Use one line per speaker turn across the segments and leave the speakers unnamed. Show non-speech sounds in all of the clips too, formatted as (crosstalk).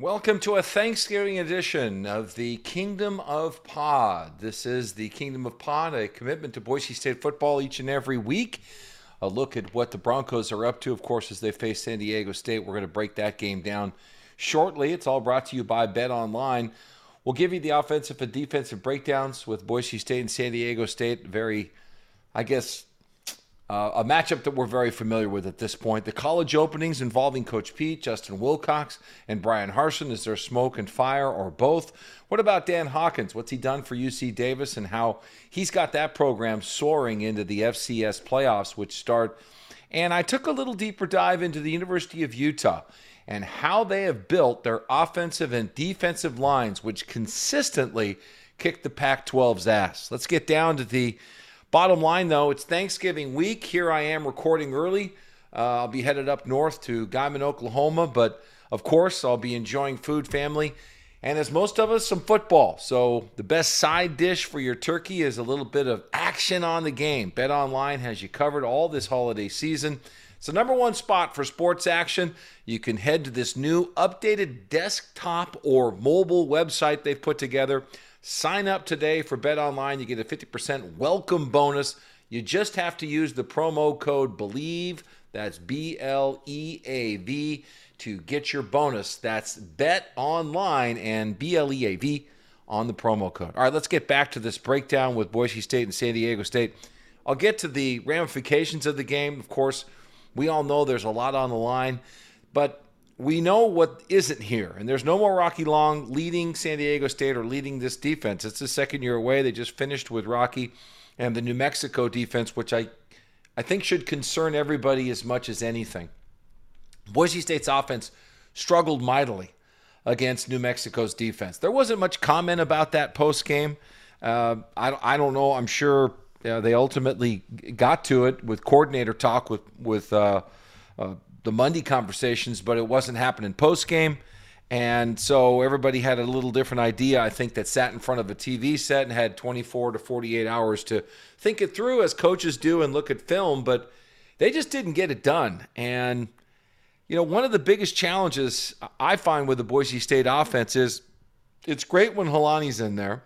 Welcome to a Thanksgiving edition of the Kingdom of Pod. This is the Kingdom of Pod, a commitment to Boise State football each and every week. A look at what the Broncos are up to, of course, as they face San Diego State. We're going to break that game down shortly. It's all brought to you by Bet Online. We'll give you the offensive and defensive breakdowns with Boise State and San Diego State. Very, I guess, uh, a matchup that we're very familiar with at this point. The college openings involving Coach Pete, Justin Wilcox, and Bryan Harsin. Is there smoke and fire or both? What about Dan Hawkins? What's he done for UC Davis and how he's got that program soaring into the FCS playoffs, which start? And I took a little deeper dive into the University of Utah and how they have built their offensive and defensive lines, which consistently kick the Pac 12's ass. Let's get down to the bottom line, though. It's Thanksgiving week. Here I am recording early. Uh, I'll be headed up north to Guymon, Oklahoma, but of course, I'll be enjoying food, family, and as most of us, some football. So, the best side dish for your turkey is a little bit of action on the game. Bet Online has you covered all this holiday season. It's the number one spot for sports action. You can head to this new updated desktop or mobile website they've put together. Sign up today for Bet Online. You get a 50% welcome bonus. You just have to use the promo code BLEAV, that's B L E A V, to get your bonus. That's Bet Online and B L E A V on the promo code. All right, let's get back to this breakdown with Boise State and San Diego State. I'll get to the ramifications of the game. Of course, we all know there's a lot on the line, but we know what isn't here. And there's no more Rocky Long leading San Diego State or leading this defense. It's the second year away. They just finished with Rocky and the New Mexico defense, which I, I think should concern everybody as much as anything. Boise State's offense struggled mightily against New Mexico's defense. There wasn't much comment about that post game. Uh, I, I don't know. I'm sure uh, they ultimately got to it with coordinator talk with with uh, uh, the Monday conversations, but it wasn't happening post game, and so everybody had a little different idea. I think that sat in front of a TV set and had 24 to 48 hours to think it through, as coaches do, and look at film, but they just didn't get it done. And you know, one of the biggest challenges I find with the Boise State offense is it's great when Holani's in there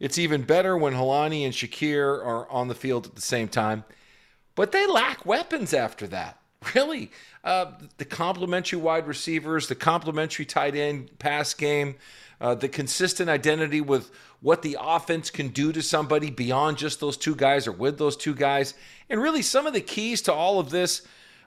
it's even better when Holani and Shakir are on the field at the same time. But they lack weapons after that. (laughs) Really. Uh, the complementary wide receivers, the complementary tight end pass game, uh, the consistent identity with what the offense can do to somebody beyond just those two guys or with those two guys. And really, some of the keys to all of this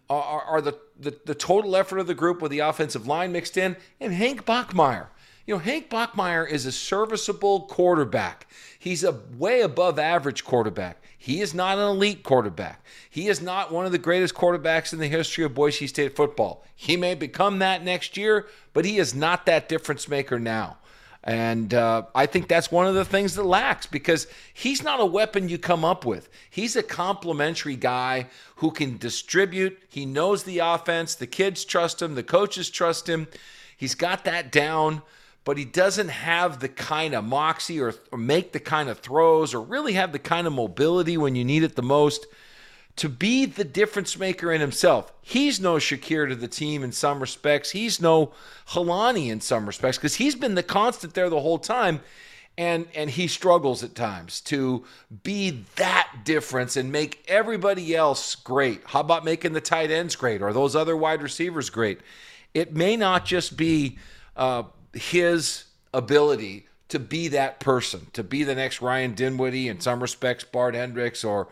are, are the, the, the total effort of the group with the offensive line mixed in and Hank Bachmeier. You know, Hank Bachmeier is a serviceable quarterback. He's a way above average quarterback. He is not an elite quarterback. He is not one of the greatest quarterbacks in the history of Boise State football. He may become that next year, but he is not that difference maker now. And uh, I think that's one of the things that lacks because he's not a weapon you come up with. He's a complimentary guy who can distribute. He knows the offense. The kids trust him. The coaches trust him. He's got that down. But he doesn't have the kind of moxie or, or make the kind of throws or really have the kind of mobility when you need it the most to be the difference maker in himself. He's no Shakir to the team in some respects. He's no Holani in some respects because he's been the constant there the whole time. And, and he struggles at times to be that difference and make everybody else great. How about making the tight ends great or those other wide receivers great? It may not just be uh, his ability to be that person, to be the next Ryan Dinwiddie, in some respects, Bart Hendricks, or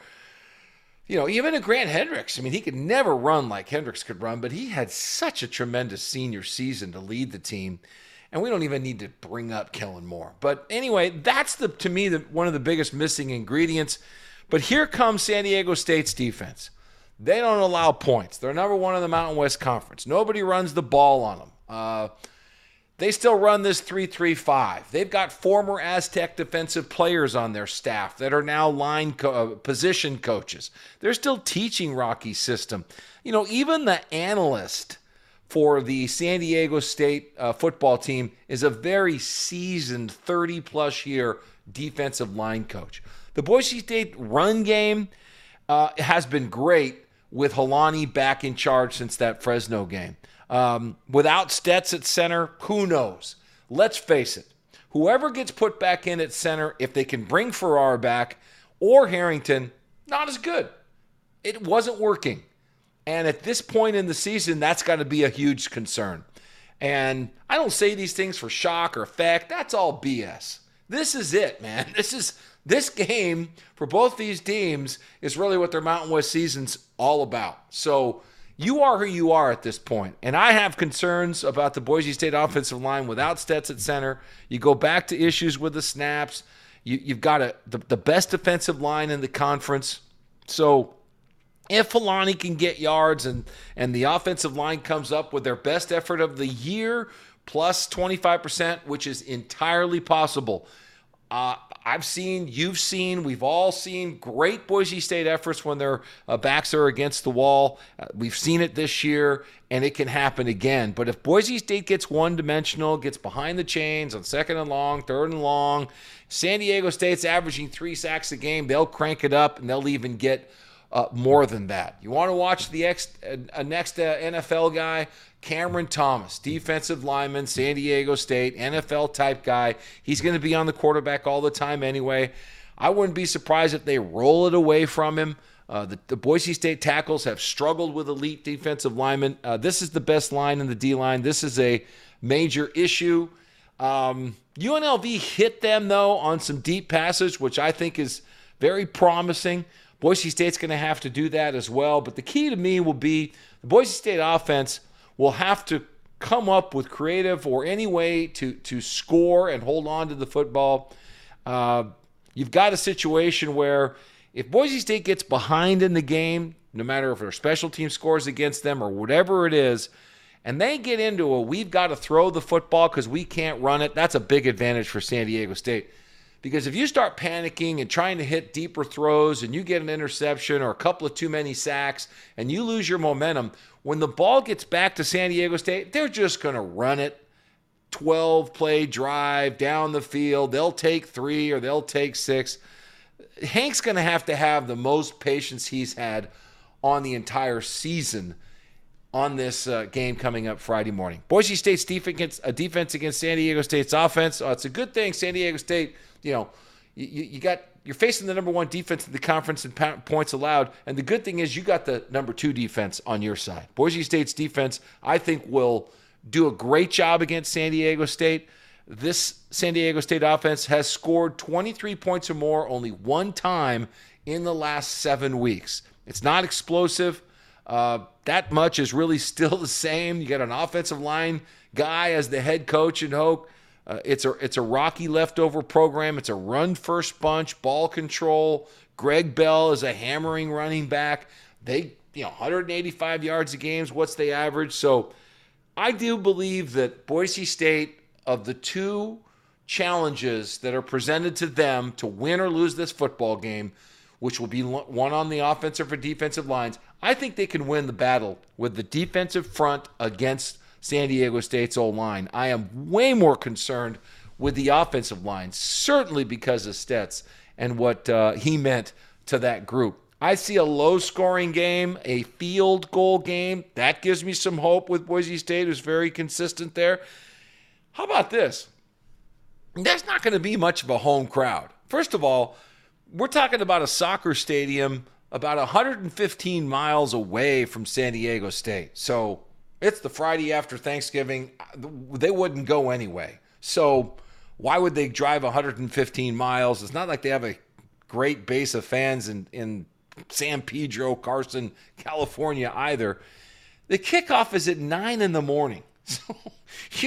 you know, even a Grant Hedrick. I mean, he could never run like Hendricks could run, but he had such a tremendous senior season to lead the team. And we don't even need to bring up Kellen Moore. But anyway, that's the to me the, one of the biggest missing ingredients. But here comes San Diego State's defense. They don't allow points. They're number one in the Mountain West Conference. Nobody runs the ball on them. Uh, they still run this 3 3 5. They've got former Aztec defensive players on their staff that are now line co- uh, position coaches. They're still teaching Rocky's system. You know, even the analyst for the San Diego State uh, football team is a very seasoned 30 plus year defensive line coach. The Boise State run game uh, has been great with Holani back in charge since that Fresno game. Um, without Stets at center, who knows? Let's face it. Whoever gets put back in at center, if they can bring Farrar back or Harrington, not as good. It wasn't working. And at this point in the season, that's got to be a huge concern. And I don't say these things for shock or effect. That's all BS. This is it, man. (laughs) This is this game for both these teams is really what their Mountain West season's all about. So you are who you are at this point. And I have concerns about the Boise State offensive line without Stetz at center. You go back to issues with the snaps. You, have got a, the, the best defensive line in the conference. So if Holani can get yards and, and the offensive line comes up with their best effort of the year plus 25%, which is entirely possible. Uh, I've seen, you've seen, we've all seen great Boise State efforts when their uh, backs are against the wall. Uh, we've seen it this year, and it can happen again. But if Boise State gets one dimensional, gets behind the chains on second and long, third and long, San Diego State's averaging three sacks a game, they'll crank it up and they'll even get uh, more than that. You want to watch the ex, uh, next uh, NFL guy? Cameron Thomas, defensive lineman, San Diego State, NFL type guy. He's going to be on the quarterback all the time anyway. I wouldn't be surprised if they roll it away from him. Uh, the, the, Boise State tackles have struggled with elite defensive linemen. Uh, this is the best line in the D line. This is a major issue. Um, UNLV hit them, though, on some deep passes, which I think is very promising. Boise State's going to have to do that as well. But the key to me will be the Boise State offense will have to come up with creative or any way to to score and hold on to the football. Uh, you've got a situation where if Boise State gets behind in the game, no matter if their special team scores against them or whatever it is, and they get into a we've got to throw the football because we can't run it, that's a big advantage for San Diego State. Because if you start panicking and trying to hit deeper throws and you get an interception or a couple of too many sacks and you lose your momentum, when the ball gets back to San Diego State, they're just going to run it 12 play drive down the field. They'll take three or they'll take six. Hank's going to have to have the most patience he's had on the entire season on this uh, game coming up Friday morning. Boise State's defense, a defense against San Diego State's offense. Oh, it's a good thing San Diego State you know, you, you got you're facing the number one defense in the conference in points allowed, and the good thing is you got the number two defense on your side. Boise State's defense, I think, will do a great job against San Diego State. This San Diego State offense has scored 23 points or more only one time in the last seven weeks. It's not explosive. Uh, that much is really (laughs) still the same. You got an offensive line guy as the head coach in Hoke. Uh, it's a it's a rocky leftover program. It's a run first bunch, ball control. Greg Bell is a hammering running back. They you know 185 yards a game what's they average. So I do believe that Boise State of the two challenges that are presented to them to win or lose this football game, which will be one on the offensive or defensive lines, I think they can win the battle with the defensive front against San Diego State's O line. I am way more concerned with the offensive line, certainly because of Stets and what uh, he meant to that group. I see a low scoring game, a field goal game. That gives me some hope with Boise State, who's very consistent there. How about this? There's not going to be much of a home crowd. First of all, we're talking about a soccer stadium about 115 miles away from San Diego State. So it's the Friday after Thanksgiving. They wouldn't go anyway. So why would they drive 115 miles? It's not like they have a great base of fans in, in San Pedro, Carson, California either. The kickoff is at 9 in the morning. (laughs) So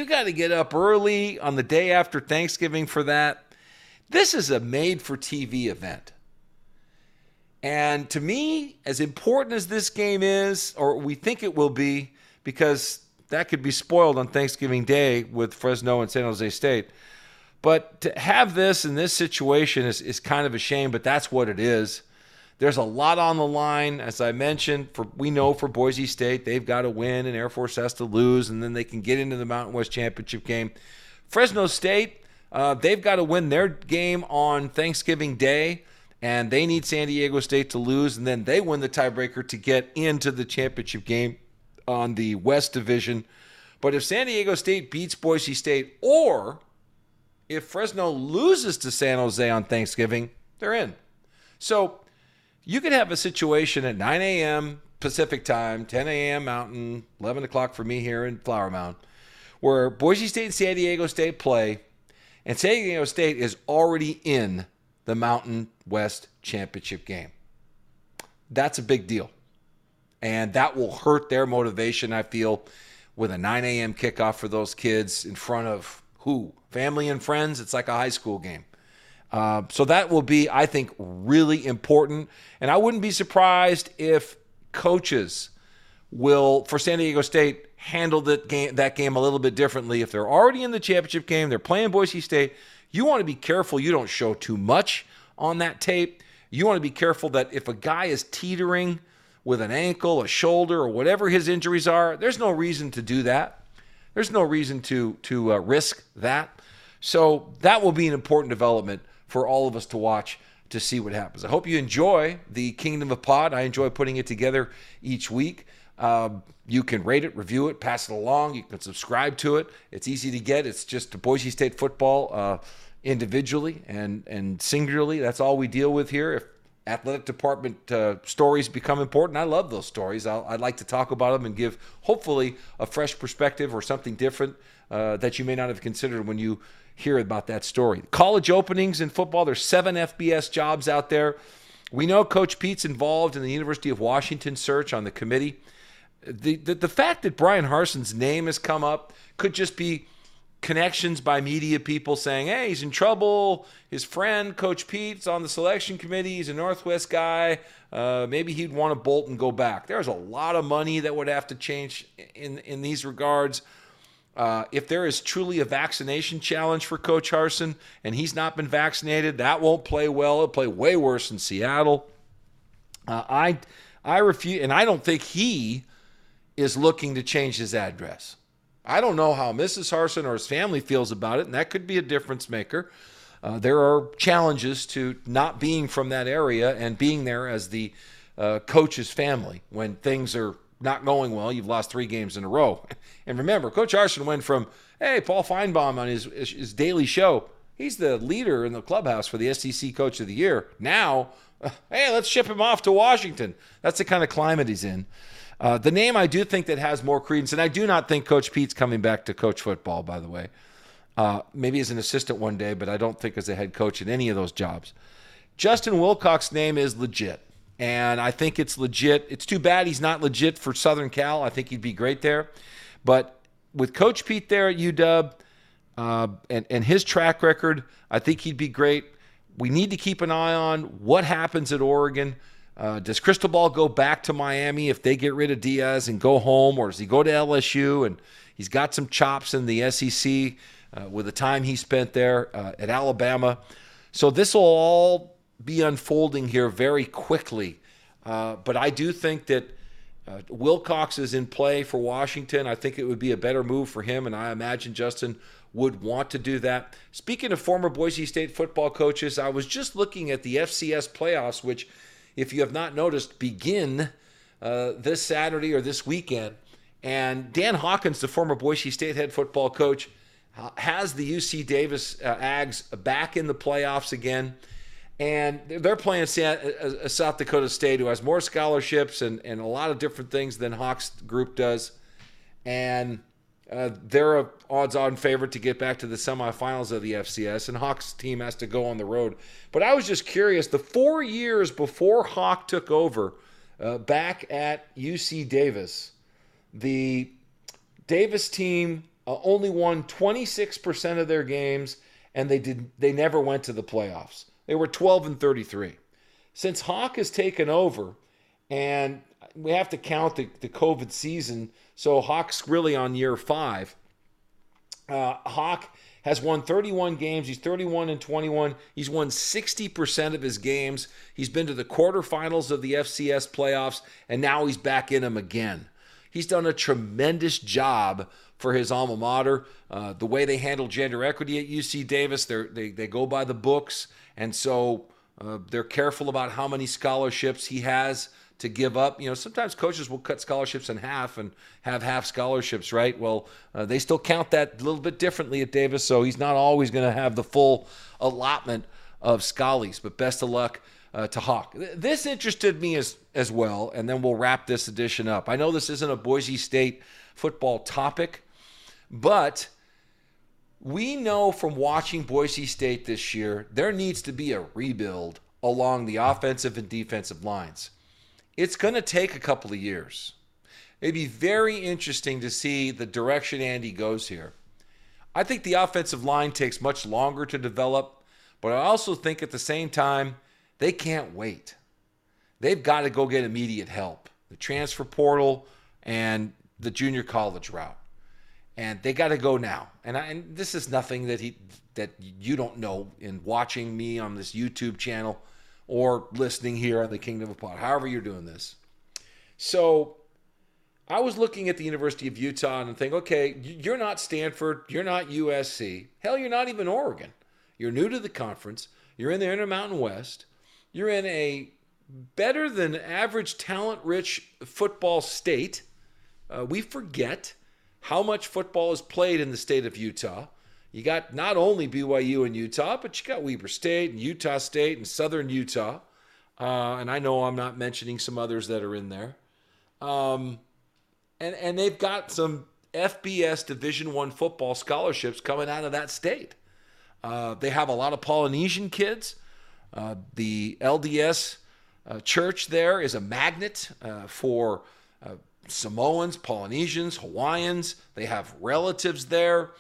you got to get up early on the day after Thanksgiving for that. This is a made for TV event. And to me, as important as this game is, or we think it will be, because that could be spoiled on Thanksgiving Day with Fresno and San Jose State. But to have this in this situation is, is kind of a shame, but that's what it is. There's a lot on the line, as I mentioned. For we know for Boise State, they've got to win, and Air Force has to lose, and then they can get into the Mountain West Championship game. Fresno State, uh, they've got to win their game on Thanksgiving Day and they need San Diego State to lose, and then they win the tiebreaker to get into the championship game on the West Division. But if San Diego State beats Boise State, or if Fresno loses to San Jose on Thanksgiving, they're in. So you could have a situation at 9 a.m. Pacific time, 10 a.m. Mountain, 11 o'clock for me here in Flower Mound, where Boise State and San Diego State play, and San Diego State is already in the Mountain West Championship game. That's a big deal. And that will hurt their motivation, I feel, with a 9 a.m. kickoff for those kids in front of who? Family and friends. It's like a high school game. Uh, so that will be, I think, really important. And I wouldn't be surprised if coaches will, for San Diego State, handle that game, that game a little bit differently. If they're already in the championship game, they're playing Boise State, you want to be careful you don't show too much on that tape. You want to be careful that if a guy is teetering with an ankle, a shoulder, or whatever his injuries are, there's no reason to do that. There's no reason to to uh, risk that. So that will be an important development for all of us to watch to see what happens. I hope you enjoy the Kingdom of Pod. I enjoy putting it together each week. Uh, you can rate it, review it, pass it along. You can subscribe to it. It's easy to get. It's just Boise State football. Uh, individually and and singularly. That's all we deal with here. If athletic department uh, stories become important, I love those stories. i would like to talk about them and give hopefully a fresh perspective or something different uh, that you may not have considered when you hear about that story. College openings in football. There's seven FBS jobs out there. We know Coach Pete's involved in the University of Washington search on the committee. The, the, the fact that Bryan Harsin's name has come up could just be connections by media people saying, hey, he's in trouble. His friend, Coach Pete's on the selection committee. He's a Northwest guy. Uh, maybe he'd want to bolt and go back. There's a lot of money that would have to change in, in these regards. Uh, if there is truly a vaccination challenge for Coach Harsin and he's not been vaccinated, that won't play well. It'll play way worse in Seattle. Uh, I, I refuse, and I don't think he is looking to change his address. I don't know how Mrs. Harsin or his family feels about it, and that could be a difference maker. Uh, there are challenges to not being from that area and being there as the uh, coach's family when things are not going well. You've lost three games in a row. (laughs) And remember, Coach Harsin went from, hey, Paul Finebaum on his, his daily show, he's the leader in the clubhouse for the SEC Coach of the Year. Now, (laughs) hey, let's ship him off to Washington. That's the kind of climate he's in. Uh, the name I do think that has more credence, and I do not think Coach Pete's coming back to coach football, by the way. Uh, maybe as an assistant one day, but I don't think as a head coach in any of those jobs. Justin Wilcox's name is legit, and I think it's legit. It's too bad he's not legit for Southern Cal. I think he'd be great there. But with Coach Pete there at UW uh, and, and his track record, I think he'd be great. We need to keep an eye on what happens at Oregon. Uh, does Cristobal go back to Miami if they get rid of Diaz and go home, or does he go to LSU and he's got some chops in the SEC uh, with the time he spent there uh, at Alabama? So this will all be unfolding here very quickly. Uh, but I do think that Uh, Wilcox is in play for Washington. I think it would be a better move for him, and I imagine Justin would want to do that. Speaking of former Boise State football coaches, I was just looking at the FCS playoffs, which, if you have not noticed, begin uh, this Saturday or this weekend. And Dan Hawkins, the former Boise State head football coach, uh, has the UC Davis uh, Ags back in the playoffs again. And they're playing uh, South Dakota State, who has more scholarships and, and a lot of different things than Hawks group does. And uh, they're a odds-on favorite to get back to the semifinals of the FCS, and Hawks team has to go on the road. But I was just curious: the four years before Hawk took over, uh, back at UC Davis, the Davis team uh, only won 26% of their games, and they did they never went to the playoffs. They were 12 and 33. Since Hawk has taken over, and we have to count the, the COVID season, so Hawk's really on year five. Uh, Hawk has won 31 games. He's 31 and 21. He's won 60% of his games. He's been to the quarterfinals of the FCS playoffs, and now he's back in them again. He's done a tremendous job for his alma mater. Uh, the way they handle gender equity at UC Davis, they they go by the books, and so uh, they're careful about how many scholarships he has to give up. You know, sometimes coaches will cut scholarships in half and have half scholarships, right? Well, uh, they still count that a little bit differently at Davis, so he's not always going to have the full allotment of schollies. But best of luck uh, to Hawk. This interested me as as well, and then we'll wrap this edition up. I know this isn't a Boise State football topic, but we know from watching Boise State this year, there needs to be a rebuild along the offensive and defensive lines. It's going to take a couple of years. It'd be very interesting to see the direction Andy goes here. I think the offensive line takes much longer to develop, but I also think at the same time, they can't wait. They've got to go get immediate help. The transfer portal and the junior college route and they got to go now. And, I, and this is nothing that he that you don't know in watching me on this YouTube channel or listening here on the Kingdom of Pod. However, you're doing this. So, I was looking at the University of Utah and thinking, okay, you're not Stanford, you're not USC, hell, you're not even Oregon. You're new to the conference. You're in the Intermountain West. You're in a better than average talent-rich football state. Uh, we forget how much football is played in the state of Utah. You got not only BYU and Utah, but you got Weber State and Utah State and Southern Utah. Uh, and I know I'm not mentioning some others that are in there. Um, and and they've got some FBS Division One football scholarships coming out of that state. Uh, they have a lot of Polynesian kids. Uh, the LDS uh, church there is a magnet uh, for uh, Samoans, Polynesians, Hawaiians. They have relatives there.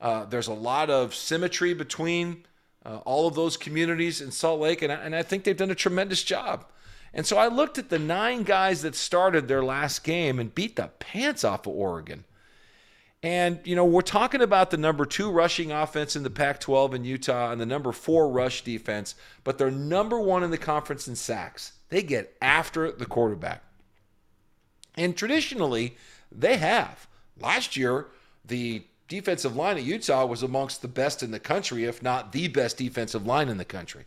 Uh, there's a lot of symmetry between uh, all of those communities in Salt Lake, and I, and I think they've done a tremendous job. And so I looked at the nine guys that started their last game and beat the pants off of Oregon. And, you know, we're talking about the number two rushing offense in the Pac 12 in Utah and the number four rush defense, but they're number one in the conference in sacks. They get after the quarterback. And traditionally, they have. Last year, the defensive line at Utah was amongst the best in the country, if not the best defensive line in the country.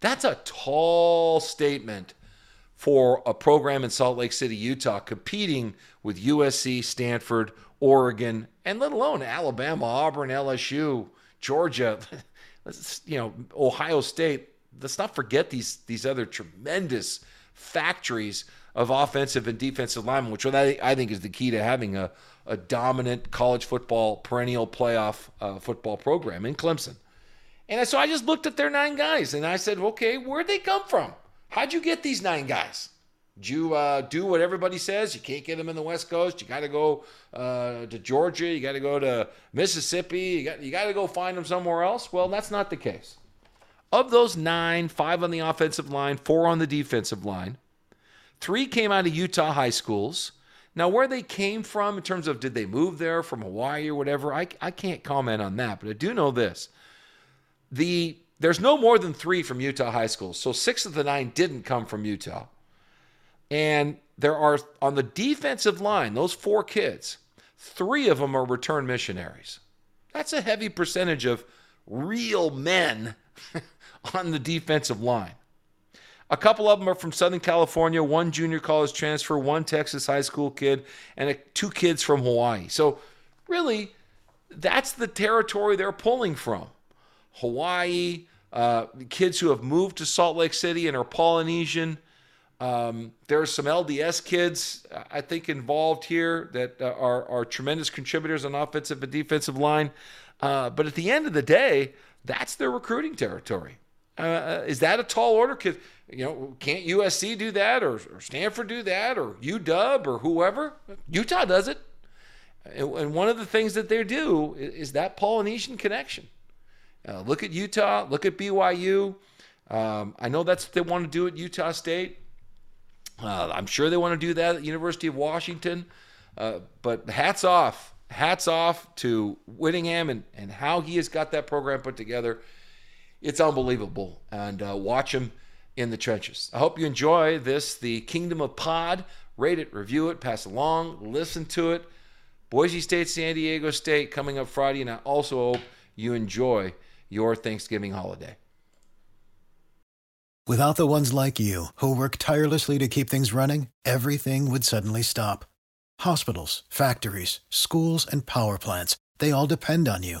That's a tall statement for a program in Salt Lake City, Utah, competing with USC, Stanford, Oregon, and let alone Alabama, Auburn, LSU, Georgia, (laughs) you know, Ohio State. Let's not forget these these other tremendous factories of offensive and defensive linemen, which I think is the key to having a, a dominant college football perennial playoff uh, football program in Clemson. And so I just looked at their nine guys and I said, okay, where'd they come from? How'd you get these nine guys? Did you uh, do what everybody says? You can't get them in the West Coast. You got to go uh, to Georgia. You got to go to Mississippi. You got you got to go find them somewhere else. Well, that's not the case. Of those nine, five on the offensive line, four on the defensive line. Three came out of Utah high schools. Now, where they came from in terms of did they move there from Hawaii or whatever, I, I can't comment on that. But I do know this: the there's no more than three from Utah high schools, so six of the nine didn't come from Utah. And there are, on the defensive line, those four kids, three of them are return missionaries. That's a heavy percentage of real men (laughs) on the defensive line. A couple of them are from Southern California, one junior college transfer, one Texas high school kid, and two kids from Hawaii. So, really, that's the territory they're pulling from. Hawaii, uh, kids who have moved to Salt Lake City and are Polynesian. Um, there are some LDS kids, I think, involved here that uh, are, are tremendous contributors on offensive and defensive line. Uh, but at the end of the day, that's their recruiting territory. Uh, is that a tall order? Because you know, can't USC do that, or, or, Stanford do that, or UW, or whoever? Utah does it. And one of the things that they do is that Polynesian connection. Uh, look at Utah. Look at BYU. Um, I know that's what they want to do at Utah State. Uh, I'm sure they want to do that at University of Washington. Uh, but hats off, hats off to Whittingham and, and how he has got that program put together. It's unbelievable. And uh, watch him in the trenches. I hope you enjoy this, the Kingdom of Pod. Rate it, review it, pass along, listen to it. Boise State, San Diego State coming up Friday, and I also hope you enjoy your Thanksgiving holiday.
Without the ones like you, who work tirelessly to keep things running, everything would suddenly stop. Hospitals, factories, schools, and power plants, they all depend on you.